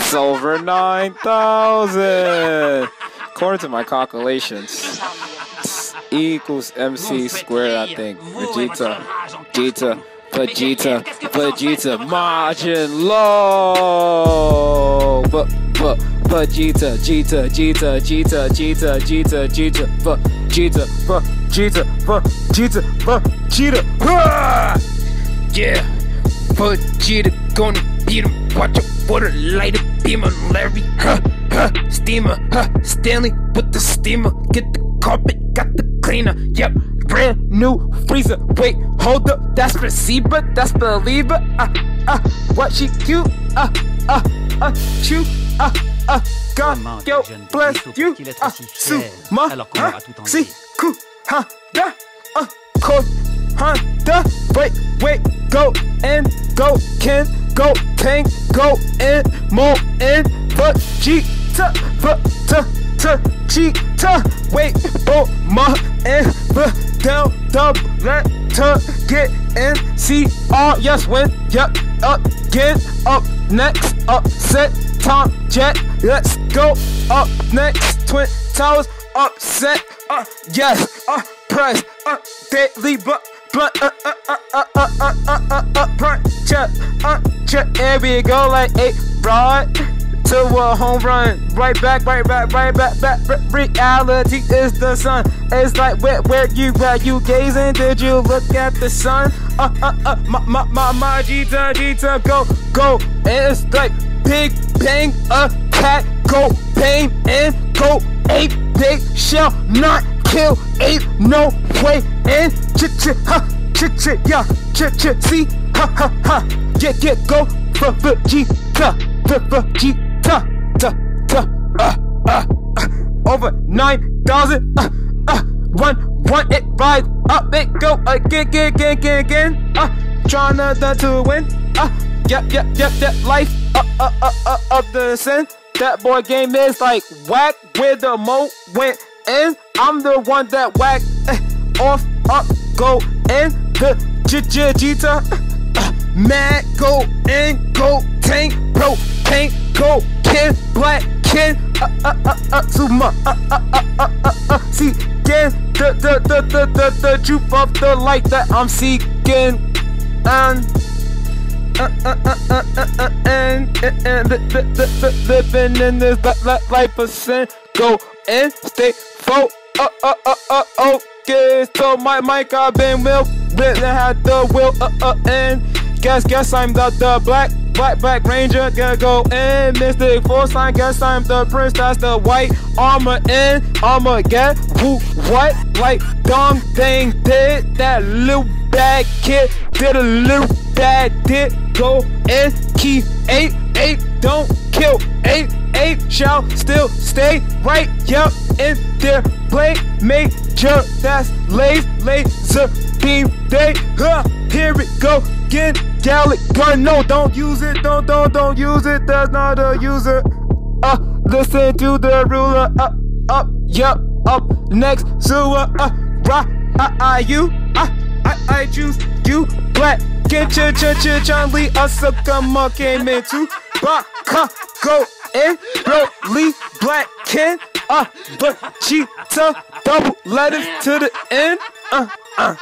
it's over 9,000. According to my calculations, e equals MC squared, I think. Vegeta, Vegeta, Vegeta, Vegeta, margin low. But, but, Vegeta, Vegeta, Vegeta, Vegeta, Vegeta, Vegeta, Vegeta, Vegeta, Vegeta, Vegeta, Vegeta, Vegeta. Yeah, Vegeta gonna beat him. Watch out for the light of beam Larry. Huh, huh, steamer, huh, Stanley with the steamer. Get the carpet, got the cleaner. Yep, brand new freezer. Wait, hold up, that's receiver, that's believer. Uh, uh, what she cute? Uh, uh, uh, shoot, uh, uh, God, yo, bless you. Uh, su, ma, huh, si, ku, ha, da, uh, cold, Honda. Wait, wait, go and go, can go, tank, go in, more in, but cheetah, but ta, ta, cheetah. Wait, oh, my, and the down, double, let to get in, see, all, yes, win, yep, get up next, upset, top Jet, let's go, up next, Twin Towers, upset, uh, yes, uh, press, uh, deadly, but, blunt, uh, uh, uh, uh, uh, uh, uh, uh, uh, check, uh, here we go, like eight, rod, to a home run, right back, right back, right back, back, reality is the sun, it's like, where, where you, where you gazing, did you look at the sun, uh, uh, uh, my, my, my, my, Gita, Gita, go, go, it's like, big bang a cat, go pain and go ape. They shall not kill ape. No way in. Chit chit ha, chit chit yeah, chit chit see ha ha ha. Get get go for Vegeta, for Vegeta, ta ta uh uh uh. Over nine thousand uh uh. Run run it right up it go again again again again again. Uh, trying to win. Uh, yep yep yep yep life up up up up up the sin. That boy game is like whack where the mo went in. I'm the one that whack eh, off up go in the jita. Mad go in go tank bro tank go kin black kin uh uh uh uh suma uh uh uh uh uh uh see again the the the the the the jupe of the light that I'm seeking and uh, uh, uh, uh, uh, uh, and, and, and li- li- li- li- living in this li- li- life of sin. Go and stay fo- uh, uh, uh, uh, okay. So my mic I've been will, really had the will, uh, uh, and guess, guess I'm the, the black, black, black ranger. Gonna go in, Mystic Force. I guess I'm the prince. That's the white armor in, armor get who, what, like dumb thing did that little bad kid did a little bad did go and keep eight eight don't kill eight eight shall still stay right yep in their play major that's lays laser beam. Day huh here it go again. Galick Gun no don't use it don't don't don't use it. That's not a user. Uh listen to the ruler. Up up yep up next. Sewer uh right I, I, you, I, I, I choose you, black. Get ch ch ch John Lee, a sucker came into Baka go in, Broly, black Ken, uh, but cheetah, double letters to the end, uh, uh.